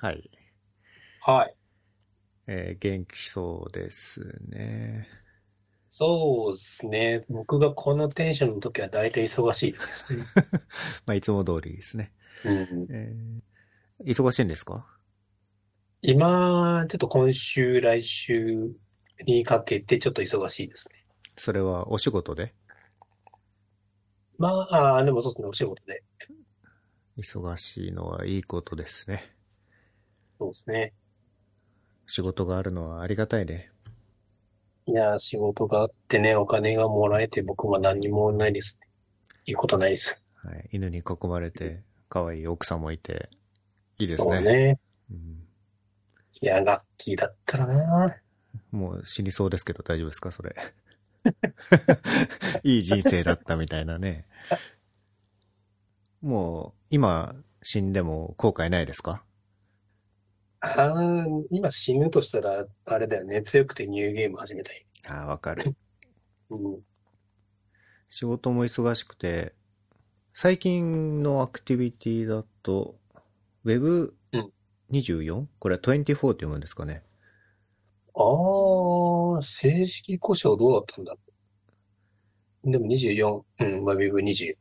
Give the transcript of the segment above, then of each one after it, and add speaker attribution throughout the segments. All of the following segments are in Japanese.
Speaker 1: はい。
Speaker 2: はい。
Speaker 1: えー元気そうですね。
Speaker 2: そうですね。僕がこのテンションの時は大体忙しいですね。
Speaker 1: まあ、いつも通りですね。
Speaker 2: うん、
Speaker 1: えー忙しいんですか？
Speaker 2: 今、ちょっと今週、来週にかけてちょっと忙しいですね。
Speaker 1: それはお仕事で？
Speaker 2: まあ、あでもそうですね、お仕事で。
Speaker 1: 忙しいのはいいことですね。
Speaker 2: そうですね。
Speaker 1: 仕事があるのはありがたいね。
Speaker 2: いや、仕事があってね、お金がもらえて僕は何にもないですね。いいことないです。
Speaker 1: はい、犬に囲まれて、可愛い奥さんもいて、いいですね。
Speaker 2: そうね。
Speaker 1: うん、
Speaker 2: いや、楽器だったらな。
Speaker 1: もう死にそうですけど大丈夫ですかそれ。いい人生だったみたいなね。もう、今死んでも後悔ないですか？
Speaker 2: あー今死ぬとしたら、あれだよね。強くてニューゲーム始めたい。
Speaker 1: ああ、わかる。
Speaker 2: うん。
Speaker 1: 仕事も忙しくて、最近のアクティビティだと、Web24?、これは24って読むんですかね。
Speaker 2: ああ、正式故障どうだったんだ？でも24、うん、まあ、Web24。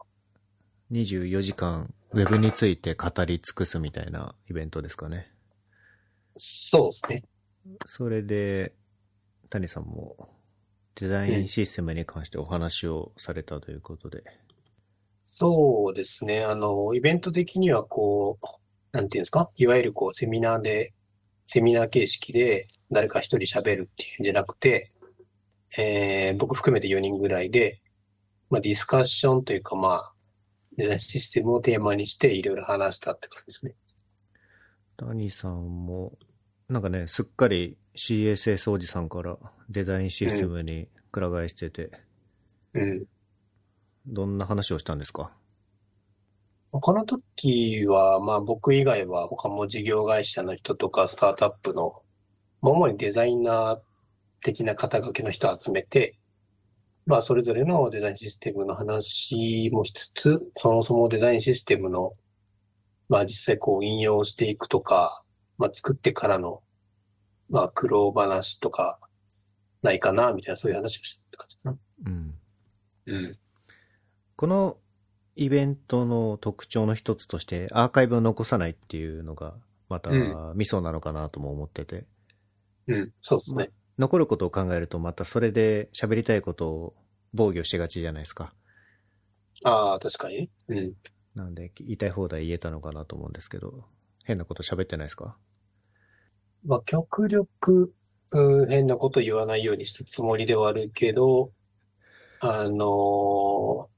Speaker 1: 24時間 Web について語り尽くすみたいなイベントですかね。
Speaker 2: そうですね。
Speaker 1: それで、谷さんもデザインシステムに関してお話をされたということで。
Speaker 2: そうですね。あの、イベント的にはこう、なんていうんですか、いわゆるこう、セミナーで、セミナー形式で誰か一人喋るっていうんじゃなくて、えー僕含めて4人ぐらいで、まあ、ディスカッションというか、まあ、デザインシステムをテーマにしていろいろ話したって感じですね。
Speaker 1: 谷さんも、なんかね、すっかり CSS おじさんからデザインシステムにくら替えしてて、
Speaker 2: うん。
Speaker 1: どんな話をしたんですか？
Speaker 2: この時は、まあ僕以外は他も事業会社の人とかスタートアップの、まあ主にデザイナー的な肩書きの人を集めて、まあそれぞれのデザインシステムの話もしつつ、そもそもデザインシステムの、まあ実際こう引用していくとか、まあ作ってからの、まあ苦労話とかないかな、みたいなそういう話をしたって感じかな。
Speaker 1: うん。
Speaker 2: うん。
Speaker 1: このイベントの特徴の一つとして、アーカイブを残さないっていうのが、また
Speaker 2: う
Speaker 1: ミソなのかなとも思ってて、
Speaker 2: うん。そうですね。
Speaker 1: 残ることを考えると、またそれで喋りたいことを防御しがちじゃないですか。
Speaker 2: ああ、確かにね。うん。
Speaker 1: なんで、言いたい放題言えたのかなと思うんですけど、変なこと喋ってないですか？
Speaker 2: まあ、極力、うん変なこと言わないようにしたつもりではあるけど、あのー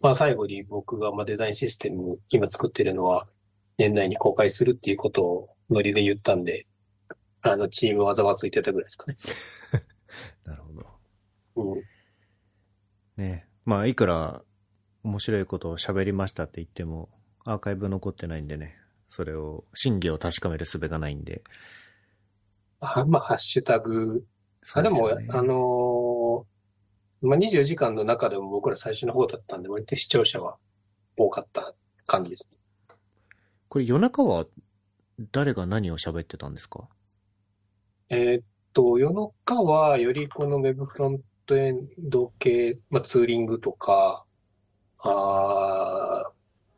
Speaker 2: まあ、最後に僕が、まあ、デザインシステム、今作ってるのは、年内に公開するっていうことをノリで言ったんで、あの、チームはざわついてたぐらいですかね。
Speaker 1: なるほど。
Speaker 2: うん。
Speaker 1: ねまあ、いくら面白いことを喋りましたって言っても、アーカイブ残ってないんでね、それを、真偽を確かめる術がないんで。
Speaker 2: あまあ、ハッシュタグ、あ、でも、あのーまあ、24時間の中でも僕ら最初の方だったんで、割と視聴者は多かった感じですね。
Speaker 1: これ夜中は誰が何を喋ってたんですか？
Speaker 2: えーっと、夜中はよりこの Web フロントエンド系、まあ、ツーリングとか、あー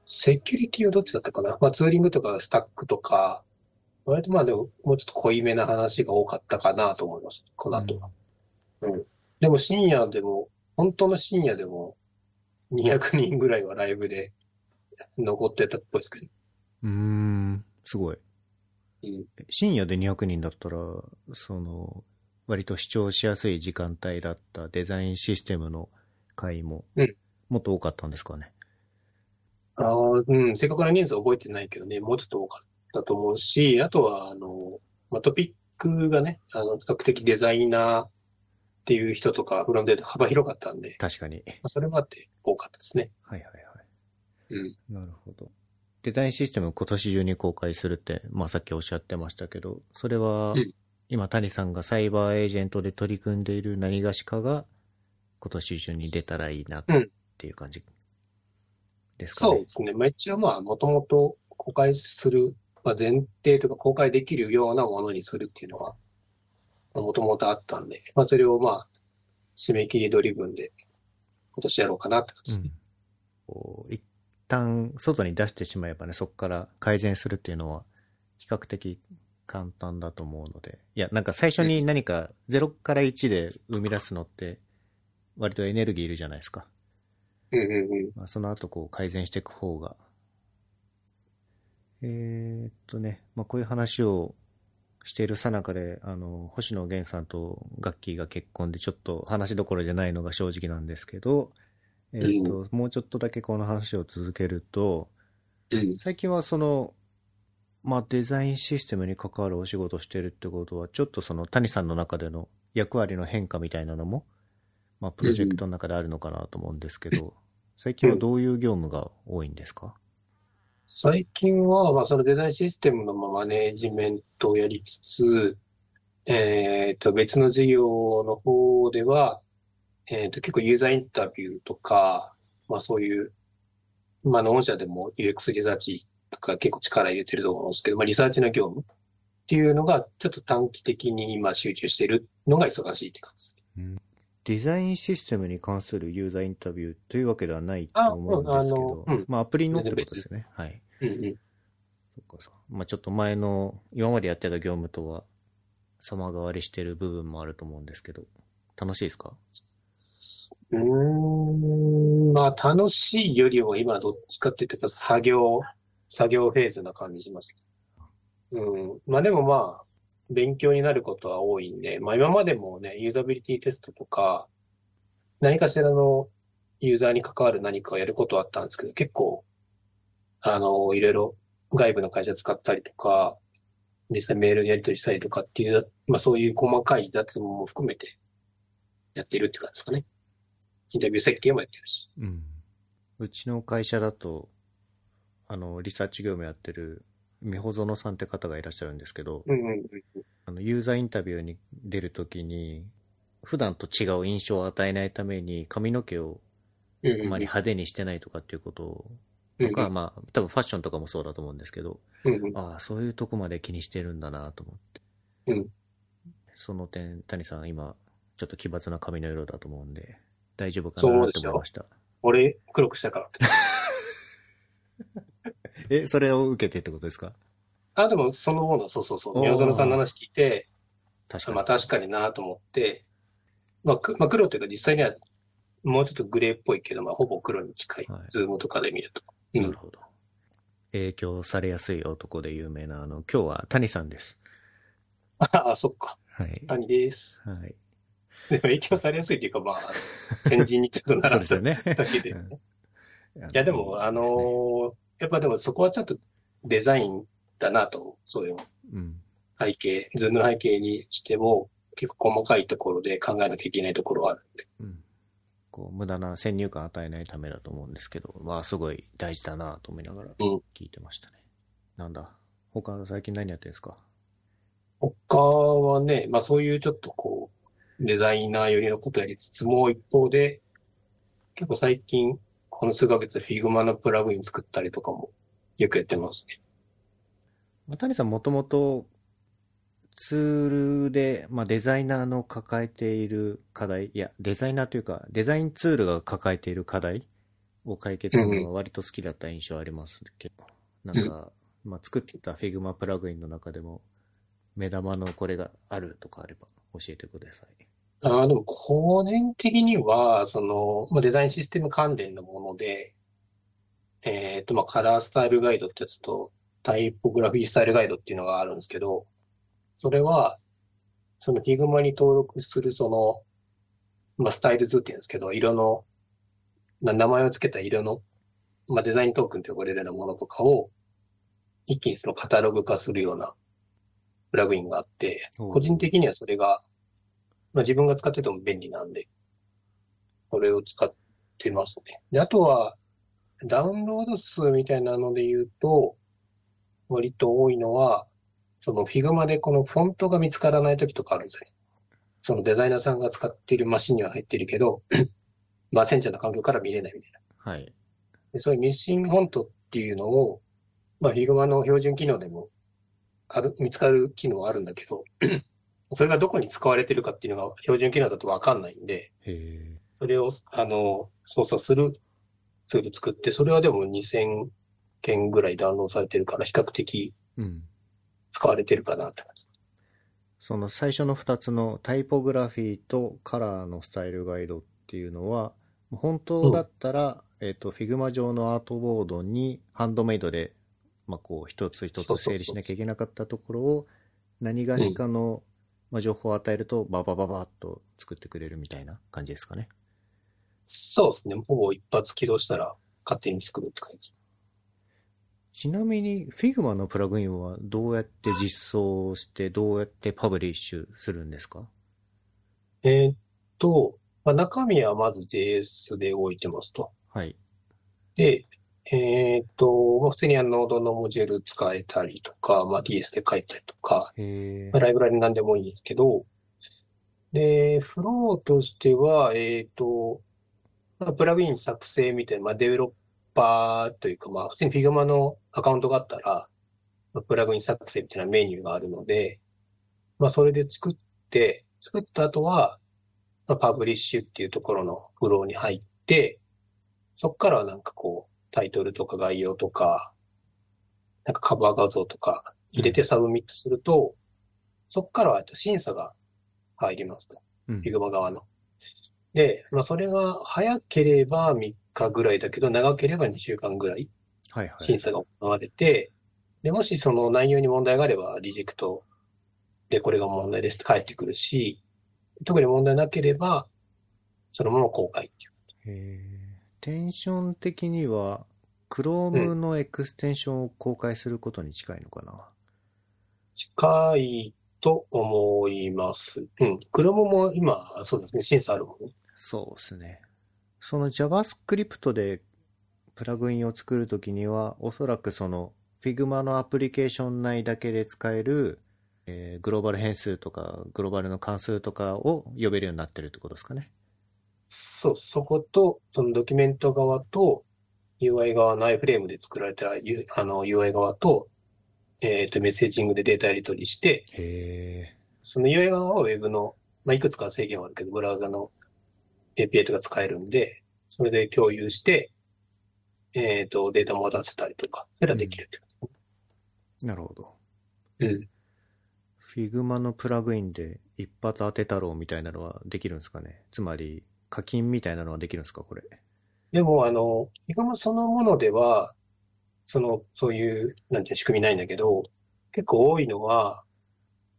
Speaker 2: セキュリティはどっちだったかな？まあ、ツーリングとかスタックとか、割とまあでももうちょっと濃いめな話が多かったかなと思います。この後は。うん。でも深夜でも、本当の深夜でも200人ぐらいはライブで残ってたっぽいですけど。
Speaker 1: うーん、すごい。
Speaker 2: うん。
Speaker 1: 深夜で200人だったら、その、割と視聴しやすい時間帯だったデザインシステムの回も
Speaker 2: うん、
Speaker 1: もっと多かったんですかね。
Speaker 2: ああ、うん、正確な人数覚えてないけどね、もうちょっと多かったと思うし、あとは、あの、まあ、トピックがね、あの、比較的デザイナーっていう人とか、フロントエンド幅広かったんで、
Speaker 1: 確かに。
Speaker 2: まあ、それもあって多かったですね。
Speaker 1: はいはいはい。
Speaker 2: うん。
Speaker 1: なるほど。デザインシステム今年中に公開するって、まあさっきおっしゃってましたけど、それは
Speaker 2: うん、
Speaker 1: 今谷さんがサイバーエージェントで取り組んでいる何がしかが今年中に出たらいいなっていう感じですかね。
Speaker 2: そうですね。まあ、一応まあ、もともと公開するまあ、前提とか公開できるようなものにするっていうのは、もともとあったんで、まあ、それをまあ、締め切りドリブンで今年やろうかなって感じですね。
Speaker 1: こう一旦外に出してしまえばね、そこから改善するっていうのは比較的簡単だと思うので。いや、なんか最初に何か0から1で生み出すのって割とエネルギーいるじゃないですか。
Speaker 2: うんうんうん。
Speaker 1: まあ、その後こう改善していく方が。えーっとね、まあ、こういう話をしているさなかで、あの、星野源さんとガッキーが結婚でちょっと話どころじゃないのが正直なんですけど、えーっと、もうちょっとだけこの話を続けると、
Speaker 2: うん。
Speaker 1: 最近はその、まあ、デザインシステムに関わるお仕事をしてるってことは、ちょっとその谷さんの中での役割の変化みたいなのも、まあ、プロジェクトの中であるのかなと思うんですけど、最近はどういう業務が多いんですか？
Speaker 2: 最近は、まあ、そのデザインシステムのマネージメントをやりつつ、えっと、別の事業の方では、えっと、結構ユーザーインタビューとか、まあそういう、まあ、御社でも UX リサーチとか結構力入れてると思うんですけど、まあ、リサーチの業務っていうのが、ちょっと短期的に今集中してるのが忙しいって感じですね。
Speaker 1: デザインシステムに関するユーザーインタビューというわけではないと思うんですけど
Speaker 2: のうん、
Speaker 1: まあアプリのってことですよね。はい。
Speaker 2: うんうん。
Speaker 1: そっかまあちょっと前の、今までやってた業務とは様変わりしてる部分もあると思うんですけど、楽しいですか？
Speaker 2: うーん、まあ楽しいよりも今どっちかって言ったら作業、作業フェーズな感じします。うん。まあでもまあ、勉強になることは多いんで、まあ今までもね、ユーザビリティテストとか、何かしらのユーザーに関わる何かをやることはあったんですけど、結構、あの、いろいろ外部の会社使ったりとか、実際メールでやり取りしたりとかっていう、まあそういう細かい雑務も含めてやってるって感じですかね。インタビュー設計もやってるし。
Speaker 1: うん。うちの会社だと、あの、リサーチ業務やってる、美穂園さんって方がいらっしゃるんですけど、
Speaker 2: うんうんうん。
Speaker 1: あのユーザーインタビューに出るときに、普段と違う印象を与えないために髪の毛をあまり派手にしてないとかっていうこと
Speaker 2: うん
Speaker 1: とか、まあ、多分ファッションとかもそうだと思うんですけど、ああ、そういうとこまで気にしてるんだなと思って。
Speaker 2: うん
Speaker 1: その点、谷さん今、ちょっと奇抜な髪の色だと思うんで、大丈夫かなって思いました。
Speaker 2: 俺、黒くしたから。
Speaker 1: え、それを受けてってことですか？
Speaker 2: あ、でも、そのもの、そうそうそう。宮園さんの話聞いて、
Speaker 1: 確かに。
Speaker 2: まあ確かになと思って、まあ、くまあ、黒っていうか実際にはもうちょっとグレーっぽいけど、まあほぼ黒に近い。
Speaker 1: はい
Speaker 2: ズームとかで見ると。うん。
Speaker 1: なるほど。影響されやすい男で有名な、あの、今日は谷さんです。
Speaker 2: ああ、そっか。
Speaker 1: はい。
Speaker 2: 谷です。
Speaker 1: はい。
Speaker 2: でも影響されやすいっていうか、まあ、先人にちょっと
Speaker 1: そう
Speaker 2: 習った
Speaker 1: ですよね。
Speaker 2: だけで。
Speaker 1: うん
Speaker 2: いや、でも、あのーやっぱでもそこはちゃんとデザインだなと。そういう
Speaker 1: うん。
Speaker 2: 背景、ズームの背景にしても、結構細かいところで考えなきゃいけないところはあるんで。
Speaker 1: うん。こう、無駄な先入観与えないためだと思うんですけど、まあ、すごい大事だなと思いながら
Speaker 2: うん
Speaker 1: 聞いてましたね。なんだ？他、最近何やってるんですか？
Speaker 2: 他はね、まあそういうちょっとこう、デザイナー寄りのことやりつつも、一方で、結構最近、この数ヶ月 Figma のプラグイン作ったりとかもよくやってますね。
Speaker 1: まあ、谷さんもともとツールで、まあ、デザイナーの抱えている課題、いや、デザイナーというか、デザインツールが抱えている課題を解決するのが割と好きだった印象ありますけど、なんか、まあ、作った Figma プラグインの中でも、目玉のこれがあるとかあれば教えてください。
Speaker 2: あーでも個人的には、その、まあ、デザインシステム関連のもので、えっと、まあ、カラースタイルガイドってやつと、タイポグラフィースタイルガイドっていうのがあるんですけど、それは、その Figma に登録するその、まあ、スタイル図っていうんですけど、色の、まあ、名前を付けた色の、まあ、デザイントークンと呼ばれるようなものとかを、一気にそのカタログ化するようなプラグインがあって、個人的にはそれが、まあ、自分が使ってても便利なんで、それを使ってますね。で、あとは、ダウンロード数みたいなので言うと、割と多いのは、その Figma でこのフォントが見つからない時とかあるんですよね。そのデザイナーさんが使っているマシンには入ってるけど、まあ、センチャーな環境から見れないみたいな。
Speaker 1: はい。
Speaker 2: でそういうミッシングフォントっていうのを、まあ、Figma の標準機能でもある、見つかる機能はあるんだけど、それがどこに使われてるかっていうのが標準機能だとわかんないんで、
Speaker 1: へ
Speaker 2: それを、あの、操作するツール作って、それはでも2000件ぐらいダウンロードされてるから、比較的。使われてるかなって感じ。
Speaker 1: その最初の2つのタイポグラフィーとカラーのスタイルガイドっていうのは、本当だったら、えっ、と、Figma 上のアートボードにハンドメイドで、まあ、こう、一つ一つ整理しなきゃいけなかったところを、何がしかの、まあ、情報を与えると、ババババッと作ってくれるみたいな感じですかね。
Speaker 2: そうですね。ほぼ一発起動したら勝手に作るって感じ。
Speaker 1: ちなみに Figma のプラグインはどうやって実装して、どうやってパブリッシュするんですか？
Speaker 2: えーっと、まあ、中身はまず JS で置いてますと。
Speaker 1: はい。
Speaker 2: で、えーっと、まあ、普通にあの、ノードのモジュール使えたりとか、まあ、DS で書いたりとか、
Speaker 1: へ
Speaker 2: まあライブラリなんでもいいんですけど、で、フローとしては、えーっと、まあ、プラグイン作成みたいな、まあ、デベロッパーというか、まあ、普通に Figma のアカウントがあったら、まあプラグイン作成みたいなメニューがあるので、まあ、それで作って、作った後は、まあ、 publish っていうところのフローに入って、そこからはなんかこう、タイトルとか概要とか、なんかカバー画像とか入れて submit すると、そこからはえっと審査が入りますと。
Speaker 1: うん。
Speaker 2: Figma 側の。で、まあ、それが早ければ3日ぐらいだけど、長ければ2週間ぐらい
Speaker 1: はいはい。
Speaker 2: 審査が行われて、で、もしその内容に問題があれば、リジェクトでこれが問題ですって返ってくるし、特に問題なければ、そのまま公開っていう。
Speaker 1: テンション的には、Chrome のエクステンションを公開することに近いのかな、
Speaker 2: 近いと思います。うん。Chrome も今、そうですね、審査あるもんね。
Speaker 1: そうですね。その JavaScript でプラグインを作るときには、おそらくその Figma のアプリケーション内だけで使える、えーグローバル変数とか、グローバルの関数とかを呼べるようになってるってことですかね。
Speaker 2: そう、そこと、そのドキュメント側と、UI 側の iFrame で作られたあの UI 側と、えっと、メッセージングでデータやり取りして、
Speaker 1: へ
Speaker 2: その UI 側は Web の、まあ、いくつか制限はあるけど、ブラウザの API とか使えるんで、それで共有して、えっと、データも渡せたりとか、それはできると。
Speaker 1: ー。なるほど。
Speaker 2: うん。
Speaker 1: Figma のプラグインで一発当て太郎みたいなのはできるんですかねつまり、課金みたいなのはできるんですか？これ。
Speaker 2: でも、あの、Figma そのものでは、その、そういう、なんていう仕組みないんだけど、結構多いのは、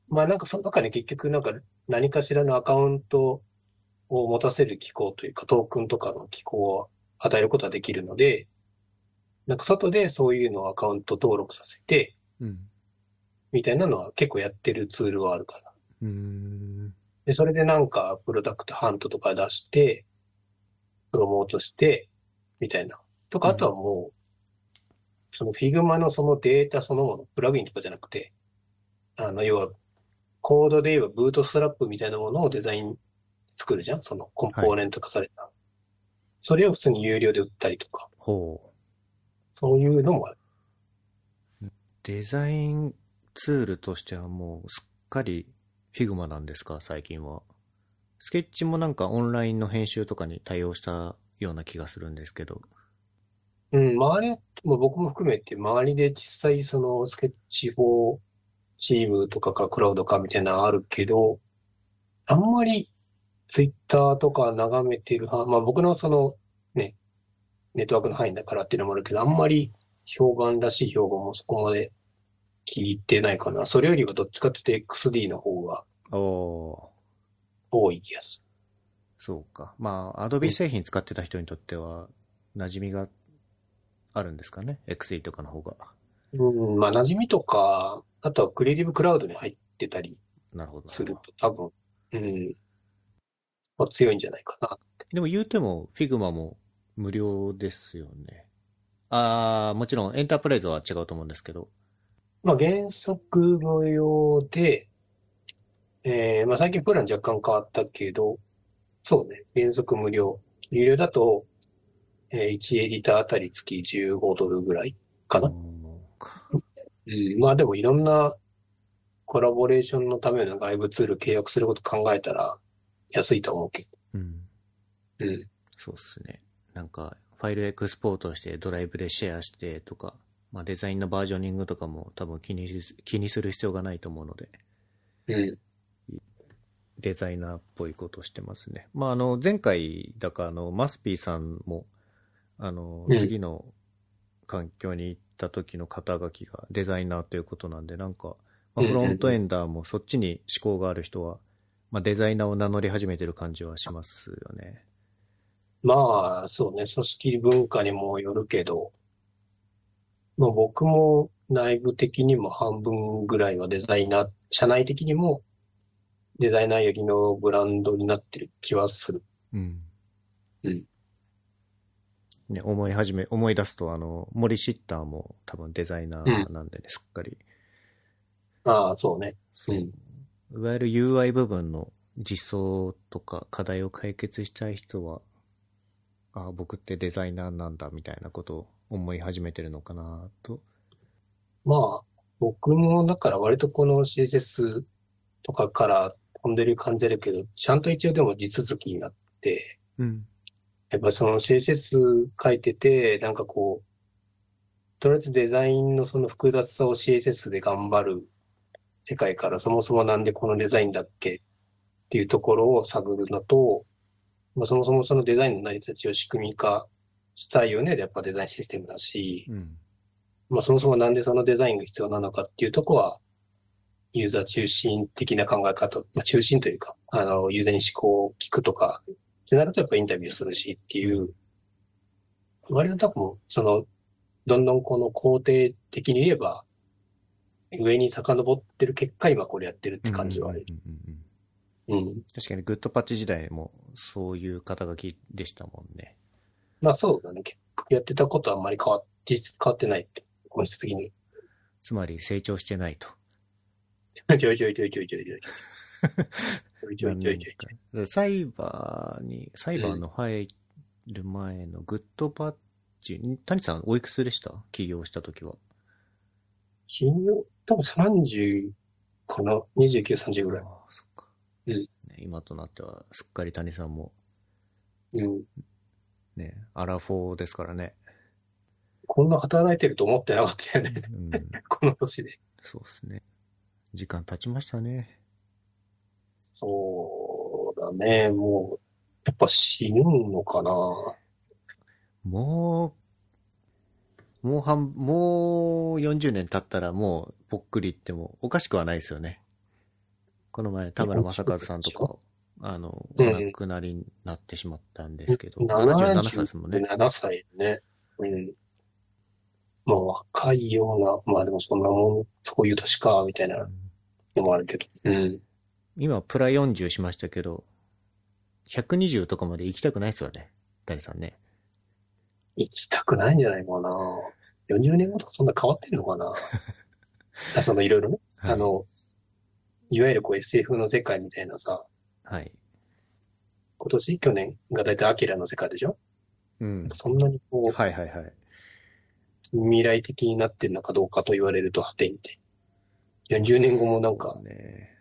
Speaker 2: まあなんかその中に結局なんか何かしらのアカウントを持たせる機構というかトークンとかの機構を与えることができるので、なんか外でそういうのをアカウント登録させて、
Speaker 1: うん。
Speaker 2: みたいなのは結構やってるツールはあるから。
Speaker 1: うーん。
Speaker 2: で、それでなんかプロダクトハントとか出して、プロモートして、みたいな。とか、
Speaker 1: うん
Speaker 2: あとはもう、その Figma のそのデータそのもの、プラグインとかじゃなくて、あの、要は、コードで言えばブートストラップみたいなものをデザイン作るじゃんそのコンポーネント化された。それを普通に有料で売ったりとか、
Speaker 1: ほう。
Speaker 2: そういうのもある。
Speaker 1: デザインツールとしてはもうすっかり Figma なんですか？最近は。スケッチもなんかオンラインの編集とかに対応したような気がするんですけど。
Speaker 2: うん、周り、も僕も含めて、周りで実際そのスケッチ4チームとかかクラウドかみたいなのあるけど、あんまりツイッターとか眺めてるは、まあ僕のそのね、ネットワークの範囲だからっていうのもあるけど、あんまり評判らしい評判もそこまで聞いてないかな。それよりはどっちかというと XD の方が多い気がす
Speaker 1: そうか。まあ、Adobe 製品使ってた人にとっては馴染みがあるんですかね ?XE とかの方が。
Speaker 2: る。うん、まあ馴染みとか、あとはクリエイティブクラウドに入ってたり
Speaker 1: なるほど。
Speaker 2: すると多分、うん、まあ、強いんじゃないかな。
Speaker 1: でも言うても Figma も無料ですよね。あー、もちろんエンタープライズは違うと思うんですけど。
Speaker 2: まあ、原則無料で、えーまあ、最近プラン若干変わったけど、そうね、原則無料。有料だと、えー1エディターあたり月15ドルぐらいかな。
Speaker 1: うん
Speaker 2: うん、まあでもいろんなコラボレーションのための外部ツール契約すること考えたら安いと思うけ
Speaker 1: うん。
Speaker 2: ど。うん。
Speaker 1: そうっすね。なんか、ファイルエクスポートしてドライブでシェアしてとか、まあデザインのバージョニングとかも多分気にし気にする必要がないと思うので、
Speaker 2: うん。
Speaker 1: デザイナーっぽいことをしてますね。まああの、前回だかあの、マスピーさんも、あの
Speaker 2: う、ん
Speaker 1: 次の環境に行った時の肩書きがデザイナーということなんで、なんか、まあ、フロントエンダーもそっちに思考がある人は、まあデザイナーを名乗り始めてる感じはしますよね。
Speaker 2: まあ、そうね、組織文化にもよるけど、まあ僕も内部的にも半分ぐらいはデザイナー、社内的にもデザイナーよりのブランドになってる気はする。
Speaker 1: うん。
Speaker 2: うん。
Speaker 1: ね、思い始め、思い出すと、あの、森シッターも多分デザイナーなんでね、すっかり。
Speaker 2: ああ、そうね。
Speaker 1: そうう。いわゆる UI 部分の実装とか課題を解決したい人は、ああ、僕ってデザイナーなんだみたいなことを思い始めてるのかなと。
Speaker 2: まあ、僕もだから割とこの CSS とかから飛んでる感じだけど、ちゃんと一応でも地続きになって、
Speaker 1: うん。
Speaker 2: やっぱその CSS 書いてて、なんかこう、とりあえずデザインのその複雑さを CSS で頑張る世界からそもそもなんでこのデザインだっけっていうところを探るのと、まあ、そもそもそのデザインの成り立ちを仕組み化したいよねでやっぱデザインシステムだし、
Speaker 1: うん。
Speaker 2: まあ、そもそもなんでそのデザインが必要なのかっていうとこは、ユーザー中心的な考え方、まあ、中心というか、あの、ユーザーに思考を聞くとか、ってなるとやっぱインタビューするしっていう、割と多分、その、どんどんこの工程的に言えば、上に遡ってる結果、今これやってるって感じはある。
Speaker 1: うん。確かにグッドパッチ時代もそういう肩書きでしたもんね。
Speaker 2: まあそうだね。結局やってたことはあんまり変わっ、実質変わってないって、本質的に。
Speaker 1: つまり成長してないと。
Speaker 2: ちょいちょいちょいちょいちょいちょい。
Speaker 1: サイバーに、サイバーの入る前のグッドパッチ、谷さんおいくつでした？起業した時は。
Speaker 2: 金曜、多分30かな ?29、30ぐらい。
Speaker 1: ああ、そっか。
Speaker 2: うん
Speaker 1: ね今となっては、すっかり谷さんも、
Speaker 2: うん。
Speaker 1: ね、アラフォーですからね。
Speaker 2: こんな働いてると思ってなかったよね。
Speaker 1: うん、
Speaker 2: この年で。
Speaker 1: そうですね。時間経ちましたね。
Speaker 2: そうだね。もう、やっぱ死ぬのかな
Speaker 1: もう、もう半、もう40年経ったらもうぽっくりいってもおかしくはないですよね。この前、田村正和さんとか、あの、お
Speaker 2: うん
Speaker 1: 亡くなりになってしまったんですけど、
Speaker 2: 77
Speaker 1: 77歳ですもんね。
Speaker 2: 7歳ね。うん。まあ若いような、まあでもそんなもん、そういう年か、みたいな
Speaker 1: うん
Speaker 2: のもあるけど。うん。
Speaker 1: 今、プラ40しましたけど、120とかまで行きたくないですよね。谷さんね。
Speaker 2: 行きたくないんじゃないかな。40年後とかそんな変わってんのかな あそのいろいろね。
Speaker 1: はい
Speaker 2: あの、いわゆるこう SF の世界みたいなさ、
Speaker 1: はい。
Speaker 2: 今年、去年がだいたいアキラの世界でしょ？
Speaker 1: うん。
Speaker 2: そんなにこう、
Speaker 1: はいはいはい。
Speaker 2: 未来的になってんのかどうかと言われると果てにて。40年後もなんか、
Speaker 1: ね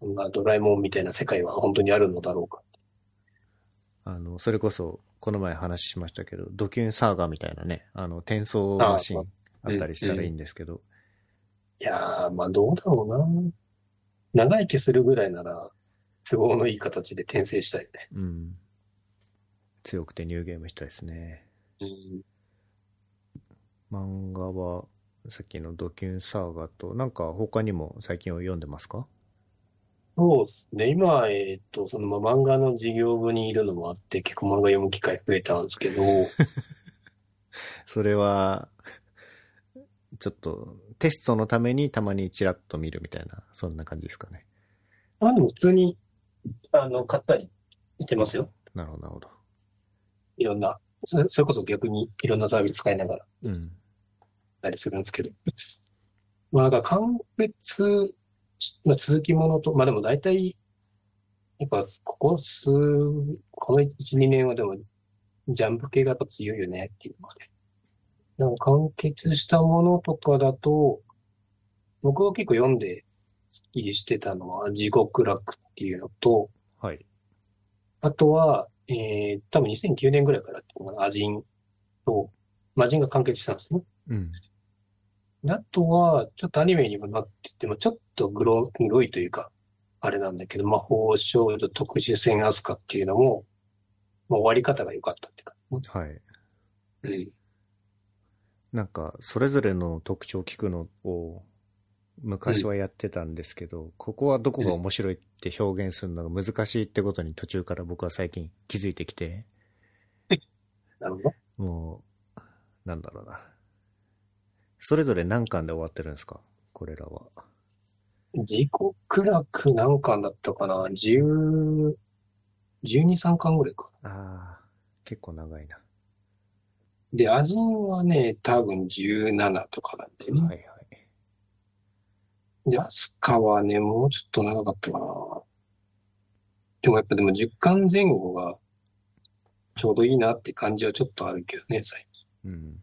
Speaker 2: そんなドラえもんみたいな世界は本当にあるのだろうか。
Speaker 1: あの、それこそ、この前話しましたけど、ドキュンサーガみたいなね、あの、転送マシンあったりしたらいいんですけど、
Speaker 2: いやー、まあどうだろうな。長生きするぐらいなら、都合のいい形で転生したいよね。
Speaker 1: うん。強くてニューゲームしたいですね。
Speaker 2: うん。
Speaker 1: 漫画は、さっきのドキュンサーガと、なんか他にも最近を読んでますか？
Speaker 2: そうですね。今、えっと、その、まあ、漫画の事業部にいるのもあって、結構漫画読む機会増えたんですけど、
Speaker 1: それは、ちょっと、テストのためにたまにチラッと見るみたいな、そんな感じですかね。
Speaker 2: まあでも普通に、あの、買ったりしてますよ。
Speaker 1: なるほど、なるほど。
Speaker 2: いろんな、それそれこそ逆にいろんなサービス使いながら
Speaker 1: うん。
Speaker 2: たりするんですけど。まあ、なんか完結、まあ、続きものと、まあでも大体、やっぱここ数、この1、2年はでも、ジャンプ系がやっぱ強いよねっていうのはね。なんか完結したものとかだと、僕は結構読んでスッキリしてたのは地獄楽っていうのと、
Speaker 1: はい。
Speaker 2: あとは、えー、多分2009年ぐらいからっていうのアジンと、マジンが完結したんですね。
Speaker 1: うん。
Speaker 2: であとは、ちょっとアニメにもなってても、ちょっとグロ、グロいというか、あれなんだけど、魔法少女特殊戦アスカっていうのも、まあ、終わり方が良かったっていうか、
Speaker 1: はい。
Speaker 2: うん。
Speaker 1: なんか、それぞれの特徴を聞くのを、昔はやってたんですけど、ここはどこが面白いって表現するのが難しいってことに途中から僕は最近気づいてきて、
Speaker 2: なるほど。
Speaker 1: もう、なんだろうな。それぞれ何巻で終わってるんですか？これらは。
Speaker 2: 自己楽何巻だったかな ?10、12、3巻ぐらいかな。
Speaker 1: ああ、結構長いな。
Speaker 2: で、アジンはね、多分17とかなんだよね。
Speaker 1: はいはい。
Speaker 2: で、アスカはね、もうちょっと長かったかな。でもやっぱでも10巻前後がちょうどいいなって感じはちょっとあるけどね、最近。
Speaker 1: うん。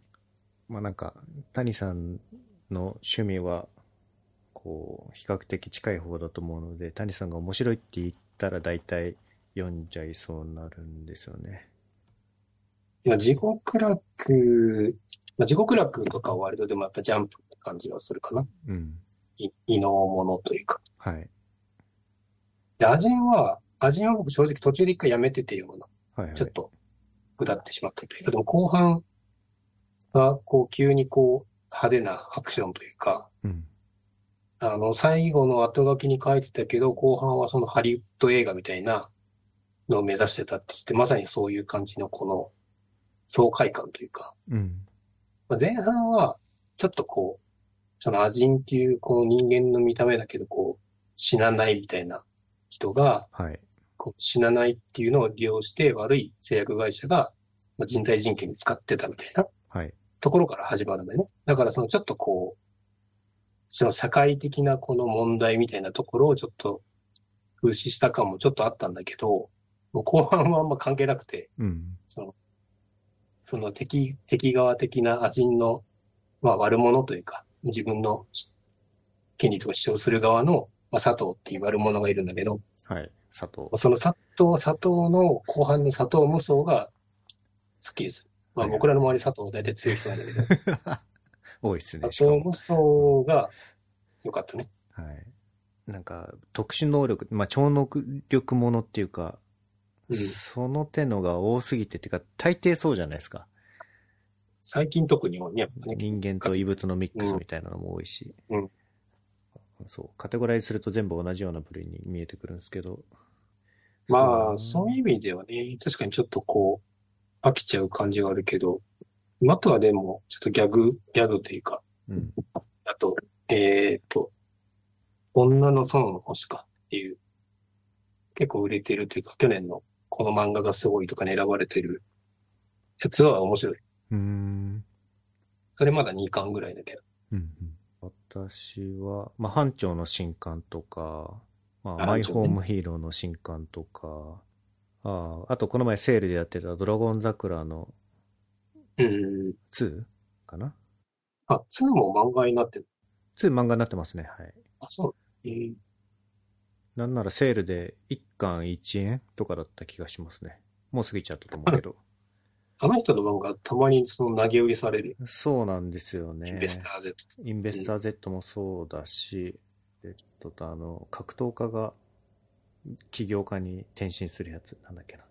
Speaker 1: まあなんか、谷さんの趣味は、こう、比較的近い方だと思うので、谷さんが面白いって言ったら大体読んじゃいそうになるんですよね。
Speaker 2: まあ、地獄楽、まあ、地獄楽とかは割とでもやっぱジャンプって感じがするかな。
Speaker 1: うん。
Speaker 2: い異能ものというか。
Speaker 1: はい。
Speaker 2: で、アジンは、アジンは僕正直途中で一回やめてて読むの。
Speaker 1: はいはい。
Speaker 2: ちょっと、下ってしまったというか、でも後半が、こう、急にこう、派手なアクションというか、
Speaker 1: うん。
Speaker 2: あの、最後の後書きに書いてたけど、後半はそのハリウッド映画みたいなのを目指してたって言って、まさにそういう感じのこの爽快感というか、
Speaker 1: うん。
Speaker 2: まあ、前半はちょっとこう、そのアジンっていうこの人間の見た目だけど、こう、死なないみたいな人が、
Speaker 1: はい。
Speaker 2: こう死なないっていうのを利用して悪い製薬会社がまあ人体人権に使ってたみたいな
Speaker 1: はい。
Speaker 2: ところから始まるんだよね。だからそのちょっとこう、その社会的なこの問題みたいなところをちょっと風刺した感もちょっとあったんだけど、もう後半はあんま関係なくて、
Speaker 1: うん。
Speaker 2: その、その敵、敵側的なアジンの、まあ悪者というか、自分の権利とか主張する側の、まあ佐藤っていう悪者がいるんだけど、
Speaker 1: はい。佐藤。
Speaker 2: その佐藤、佐藤の後半の佐藤無双が好きです。まあ
Speaker 1: はい
Speaker 2: 僕らの周り佐藤大体強い人なんだけど、
Speaker 1: 多いですね、し
Speaker 2: 佐。藤無双が良かったね。
Speaker 1: はい。なんか、特殊能力、まあ、超能力ものっていうか、
Speaker 2: うん。
Speaker 1: その手のが多すぎて、てか、大抵そうじゃないですか。
Speaker 2: 最近特にやっぱね、
Speaker 1: 人間と異物のミックスみたいなのも多いし。
Speaker 2: うん
Speaker 1: そう。カテゴライズすると全部同じような部類に見えてくるんですけど。
Speaker 2: まあ、
Speaker 1: そ
Speaker 2: そういう意味ではね、確かにちょっとこう、飽きちゃう感じはあるけど、あとはでも、ちょっとギャグ、ギャグというか、
Speaker 1: う。うん。
Speaker 2: あと、えっと、女の園の星かっていう、結構売れてるというか、去年のこの漫画がすごいとかに選ばれてるやつは面白い。
Speaker 1: うーん。
Speaker 2: それまだ2巻ぐらいだけど。
Speaker 1: うんうん私は、まあ、班長の新刊とか、まあ、
Speaker 2: あ
Speaker 1: マイホームヒーローの新刊とか、ああ、あとこの前セールでやってたドラゴン桜の
Speaker 2: うん。
Speaker 1: 2かな？
Speaker 2: あ、2も漫画になってる。
Speaker 1: ?2 漫画になってますね。はい。
Speaker 2: あ、そう。えー
Speaker 1: なんならセールで1巻1円とかだった気がしますね。もう過ぎちゃったと思うけど。
Speaker 2: あの人の漫画、たまにその投げ売りされる。
Speaker 1: そうなんですよね。
Speaker 2: インベスターで。
Speaker 1: インベスター Z もそうだし、えっと、あの、格闘家が起業家に転身するやつ、なんだっけな。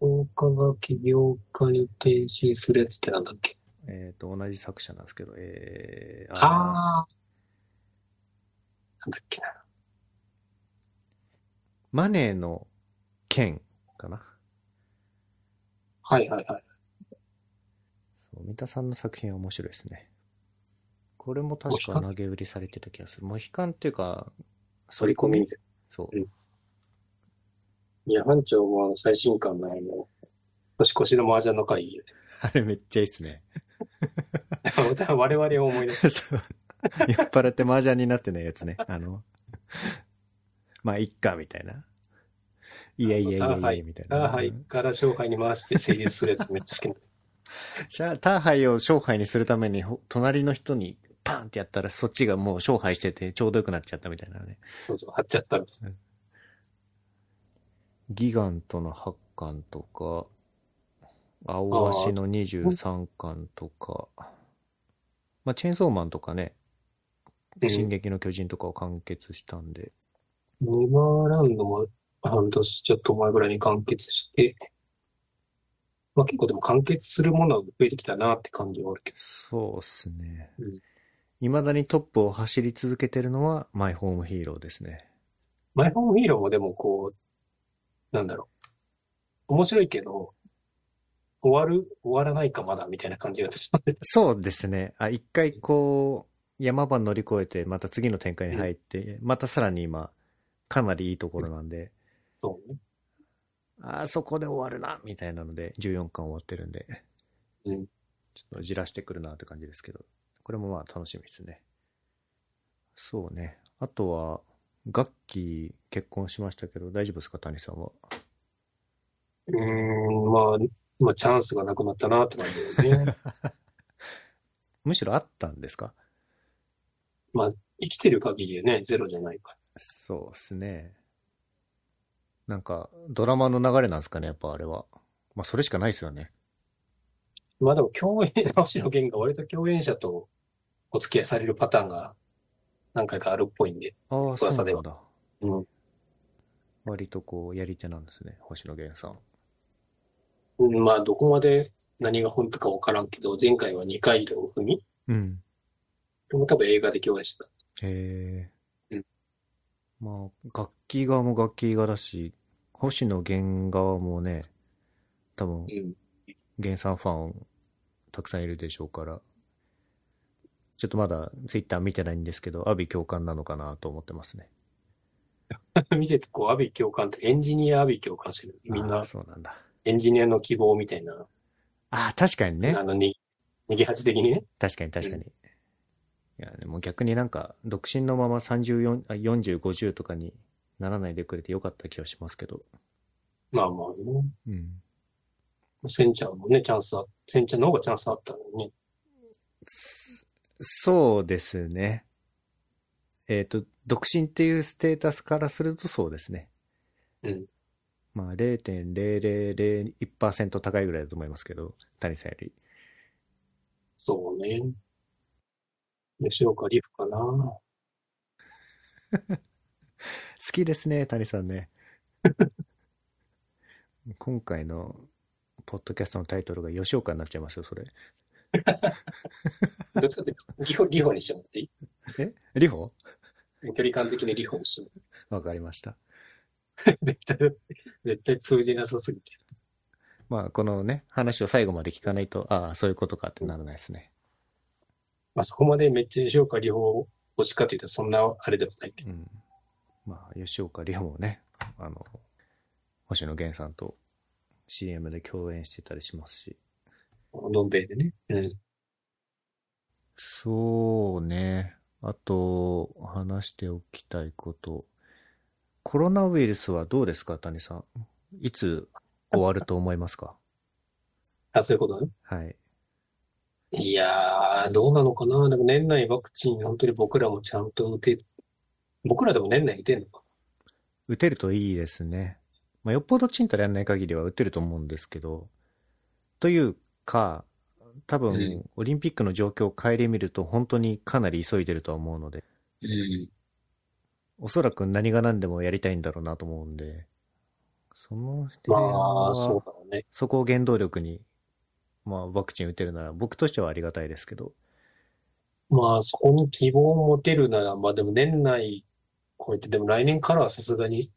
Speaker 2: 放課が起業家に転身するやつってなんだっけ？
Speaker 1: えっ、と、同じ作者なんですけど、えー、
Speaker 2: ああ。なんだっけな。
Speaker 1: マネーの剣かな。
Speaker 2: はいはいはい。
Speaker 1: そう三田さんの作品は面白いですね。これも確か投げ売りされてた気がする。モヒカンっていうか、反り込み？
Speaker 2: で。
Speaker 1: そう。
Speaker 2: うんいや、班長もあの最新刊のあの、年越しの麻雀の会いいよね。
Speaker 1: あれめっちゃいいっすね。
Speaker 2: 我々を思い出す。
Speaker 1: 酔っ払って麻雀になってないやつね。あの、まあ、いっか、みたいな。いやいやいやいや、みたいな。
Speaker 2: ラーハイから勝敗に回して成立するやつめっちゃ好きなの。
Speaker 1: じゃあ、ターハイを勝敗にするために、ほ隣の人にパンってやったらそっちがもう勝敗しててちょうどよくなっちゃったみたいなね。
Speaker 2: そうそう、貼っちゃったみたいな。
Speaker 1: ギガントの8巻とか、青足の23巻とか、まあ、チェーンソーマンとかね、
Speaker 2: うん
Speaker 1: 進撃の巨人とかを完結したんで、
Speaker 2: ネバーランドも半年ちょっと前ぐらいに完結して、まあ結構でも完結するものは増えてきたなって感じはあるけど。
Speaker 1: そうっすね
Speaker 2: うん。
Speaker 1: 未だにトップを走り続けてるのはマイホームヒーローですね。
Speaker 2: マイホームヒーローもでもこう、なんだろう。面白いけど、終わる終わらないかまだみたいな感じが
Speaker 1: そうですね。あ、一回こう、山場乗り越えて、また次の展開に入って、またさらに今、かなりいいところなんで、
Speaker 2: そうね。
Speaker 1: あそこで終わるな、みたいなので、14巻終わってるんで、
Speaker 2: うん。
Speaker 1: ちょっとじらしてくるなって感じですけど、これもまあ楽しみですね。そうね。あとは、ガッキー結婚しましたけど、大丈夫ですか、谷さんは？
Speaker 2: うーん、まあ、まあチャンスがなくなったなって感じだよね。
Speaker 1: むしろあったんですか？
Speaker 2: まあ、生きてる限りはね、ゼロじゃないから。
Speaker 1: そうですね。なんか、ドラマの流れなんですかね、やっぱあれは。まあ、それしかないですよね。
Speaker 2: まあでも共演、星野源が割と共演者とお付き合いされるパターンが何回かあるっぽいんで。
Speaker 1: ああ、そう
Speaker 2: 噂では
Speaker 1: なんだ。
Speaker 2: うん。
Speaker 1: 割とこう、やり手なんですね、星野源さん。
Speaker 2: うんまあ、どこまで何が本当かわからんけど、前回は二階堂ふみ
Speaker 1: うん。
Speaker 2: でも多分映画で共演してた。
Speaker 1: へえ。
Speaker 2: うん
Speaker 1: まあ、楽器側も楽器側だし、星野源側もね、多分、
Speaker 2: うん。
Speaker 1: 源さんファンたくさんいるでしょうから、ちょっとまだツイッター見てないんですけど、阿鼻共感なのかなと思ってますね。
Speaker 2: 見てて、こう、阿鼻共感って、エンジニア阿鼻共感してる。みんな、
Speaker 1: そうなんだ。
Speaker 2: エンジニアの希望みたいな、
Speaker 1: ああ、確かにね。
Speaker 2: あの、に、逃げ恥的にね。
Speaker 1: 確かに確かに。いや、でも逆になんか、独身のまま34あ40、50とかにならないでくれてよかった気はしますけど。
Speaker 2: まあまあね。
Speaker 1: うん。
Speaker 2: センちゃんもね、チャンスあ、センちゃんの方がチャンスあったのにね。
Speaker 1: すそうですね。えっ、と、独身っていうステータスからするとそうですね。
Speaker 2: うん。
Speaker 1: まあ、0.0001%高いぐらいだと思いますけど、谷さんより。
Speaker 2: そうね。吉岡里帆かな。
Speaker 1: 好きですね、谷さんね。今回のポッドキャストのタイトルが吉岡になっちゃいますよ、それ。
Speaker 2: どっちかっていうと、里帆、里帆にしてもらっていい？
Speaker 1: え？リホ？
Speaker 2: 距離感的に里帆にしても
Speaker 1: わかりました。
Speaker 2: 絶対、絶対通じなさすぎて。
Speaker 1: まあ、このね、話を最後まで聞かないと、ああ、そういうことかってならないですね。
Speaker 2: まあそこまでめっちゃ吉岡里帆推しかというと、そんなあれでもない。
Speaker 1: うん。まあ、吉岡里帆もね、あの、星野源さんと CM で共演してたりしますし。
Speaker 2: どん兵衛でね。うん。
Speaker 1: そうね。あと、話しておきたいこと。コロナウイルスはどうですか、谷さん？いつ終わると思いますか？
Speaker 2: あ、そういうこと？ね。
Speaker 1: はい。
Speaker 2: いやー、どうなのかな？でも年内ワクチン、本当に僕らもちゃんと打て、僕らでも年内打てんのか
Speaker 1: 打てるといいですね。まあ、よっぽどチンタラやんない限りは打てると思うんですけど。というか、多
Speaker 2: う
Speaker 1: 分
Speaker 2: ん、
Speaker 1: オリンピックの状況を顧みると本当にかなり急いでるとは思うので、
Speaker 2: うん。
Speaker 1: おそらく何が何でもやりたいんだろうなと思うんで、その点
Speaker 2: まあ、
Speaker 1: は
Speaker 2: そうだろうね。
Speaker 1: そこを原動力に、まあ、ワクチン打てるなら、僕としてはありがたいですけど、
Speaker 2: まあ、そこに希望を持てるなら、まあでも年内超えて、でも来年からはさすがに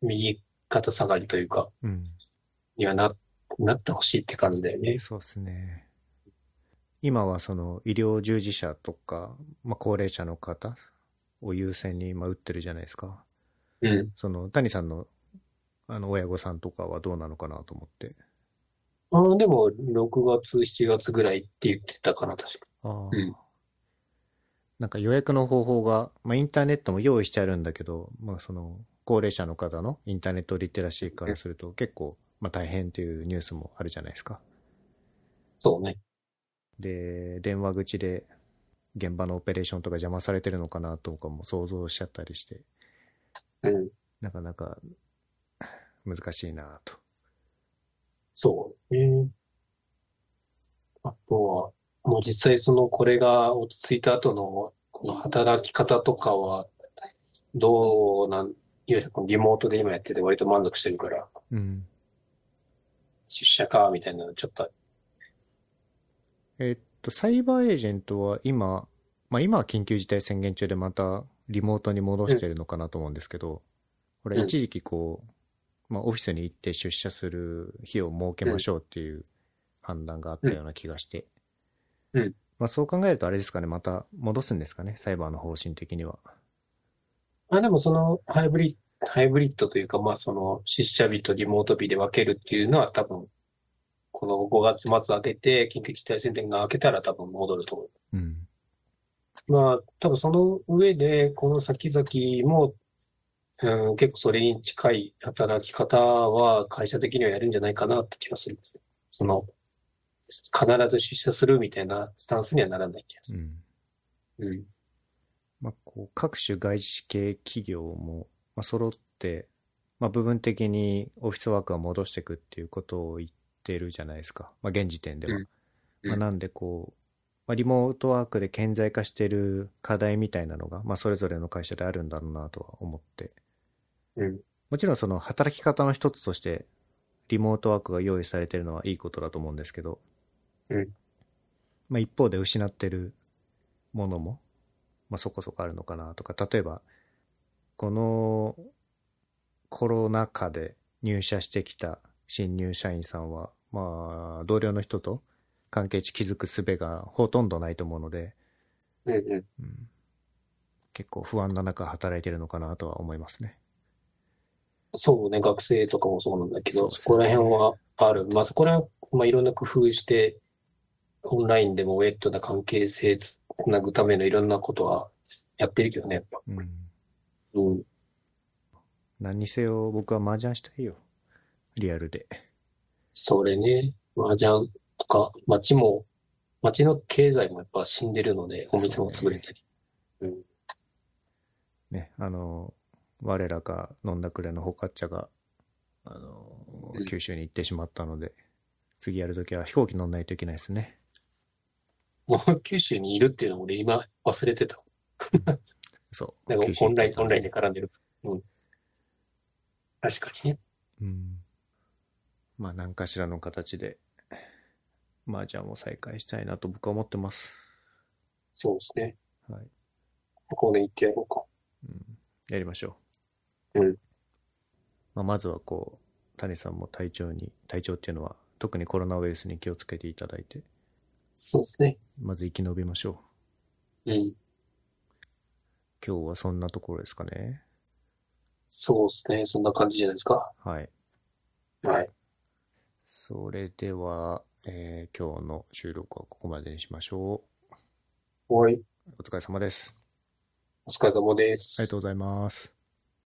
Speaker 2: 右肩下がりというか、
Speaker 1: うん。
Speaker 2: にはな、なってほしいって感じだよね。
Speaker 1: そうですね。今はその医療従事者とか、まあ、高齢者の方を優先に今打ってるじゃないですか。
Speaker 2: うん。
Speaker 1: その、谷さんの、あの、親御さんとかはどうなのかなと思って。
Speaker 2: ああ、でも、6月、7月ぐらいって言ってたかな、確か。
Speaker 1: ああ、
Speaker 2: うん
Speaker 1: なんか予約の方法が、まあ、インターネットも用意してあるんだけど、まあ、その、高齢者の方のインターネットリテラシーからすると結構、まあ、大変っていうニュースもあるじゃないですか。
Speaker 2: そうね。
Speaker 1: で、電話口で現場のオペレーションとか邪魔されてるのかなとかも想像しちゃったりして、
Speaker 2: うん。
Speaker 1: なかなか難しいなと。
Speaker 2: そうね。あとは、もう実際その、これが落ち着いた後の、この働き方とかは、どうなん、いわゆるリモートで今やってて割と満足してるから、
Speaker 1: うん。
Speaker 2: 出社か、みたいなのちょっと、
Speaker 1: えっと、サイバーエージェントは今、まあ今は緊急事態宣言中でまたリモートに戻してるのかなと思うんですけど、これ
Speaker 2: うん
Speaker 1: 一時期こう、まあオフィスに行って出社する日を設けましょうっていう判断があったような気がして、
Speaker 2: うん
Speaker 1: まあそう考えるとあれですかね、また戻すんですかね、サイバーの方針的には。
Speaker 2: まあでもそのハイブリッド、ハイブリッドというか、まあその出社日とリモート日で分けるっていうのは多分、この5月末当てて、緊急事態宣言が明けたら多分戻ると思う。
Speaker 1: うん。
Speaker 2: まあ、多分その上で、この先々も、うん、結構それに近い働き方は会社的にはやるんじゃないかなって気がする。その、必ず出社するみたいなスタンスにはならない気がす
Speaker 1: うん。
Speaker 2: る。うん。
Speaker 1: まあ、こう各種外資系企業も、まあ、揃って、まあ、部分的にオフィスワークは戻していくっていうことを言ってるじゃないですか。まあ、現時点では。
Speaker 2: うん
Speaker 1: まあ、なんでこう、まあ、リモートワークで顕在化してる課題みたいなのが、まあ、それぞれの会社であるんだろうなとは思って。
Speaker 2: うん。
Speaker 1: もちろんその働き方の一つとして、リモートワークが用意されてるのはいいことだと思うんですけど、
Speaker 2: うん
Speaker 1: まあ一方で失ってるものも、まあそこそこあるのかなとか、例えば、このコロナ禍で入社してきた新入社員さんは、まあ同僚の人と関係値築く術がほとんどないと思うので、
Speaker 2: うん。うん。
Speaker 1: うん結構不安な中働いてるのかなとは思いますね。
Speaker 2: そうね、学生とかもそうなんだけど、
Speaker 1: そ
Speaker 2: こら辺はある。まあそこら辺、まあいろんな工夫して、オンラインでもウェットな関係性つなぐためのいろんなことはやってるけどね、やっぱ。
Speaker 1: うん
Speaker 2: うん。
Speaker 1: 何にせよ僕は麻雀したいよ。リアルで。
Speaker 2: それね、麻雀とか、街も、街の経済もやっぱ死んでるので、お店も潰れたり。うん。
Speaker 1: ね、あの、我らが飲んだくれのホカッチャが、あの
Speaker 2: うん、
Speaker 1: 九州に行ってしまったので、次やるときは飛行機乗んないといけないですね。
Speaker 2: もう九州にいるっていうのを俺今忘れてた。
Speaker 1: そう。
Speaker 2: なんかオンライン、オンラインで絡んでる。うん。確かにね。
Speaker 1: うん。まあ、何かしらの形で、麻雀を再開したいなと僕は思ってます。
Speaker 2: そうですね。
Speaker 1: はい。
Speaker 2: ここで行ってやろうか。
Speaker 1: うん。やりましょ
Speaker 2: う
Speaker 1: う。まあ、まずはこう、谷さんも体調に、体調っていうのは、特にコロナウイルスに気をつけていただいて、
Speaker 2: そうですね。
Speaker 1: まず生き延びましょう。
Speaker 2: うん。
Speaker 1: 今日はそんなところですかね。
Speaker 2: そうですね。そんな感じじゃないですか。
Speaker 1: はい。
Speaker 2: はい。
Speaker 1: それでは、えー今日の収録はここまでにしましょう。
Speaker 2: はい。
Speaker 1: お疲れ様です。
Speaker 2: お疲れ様です。
Speaker 1: ありがとうございます。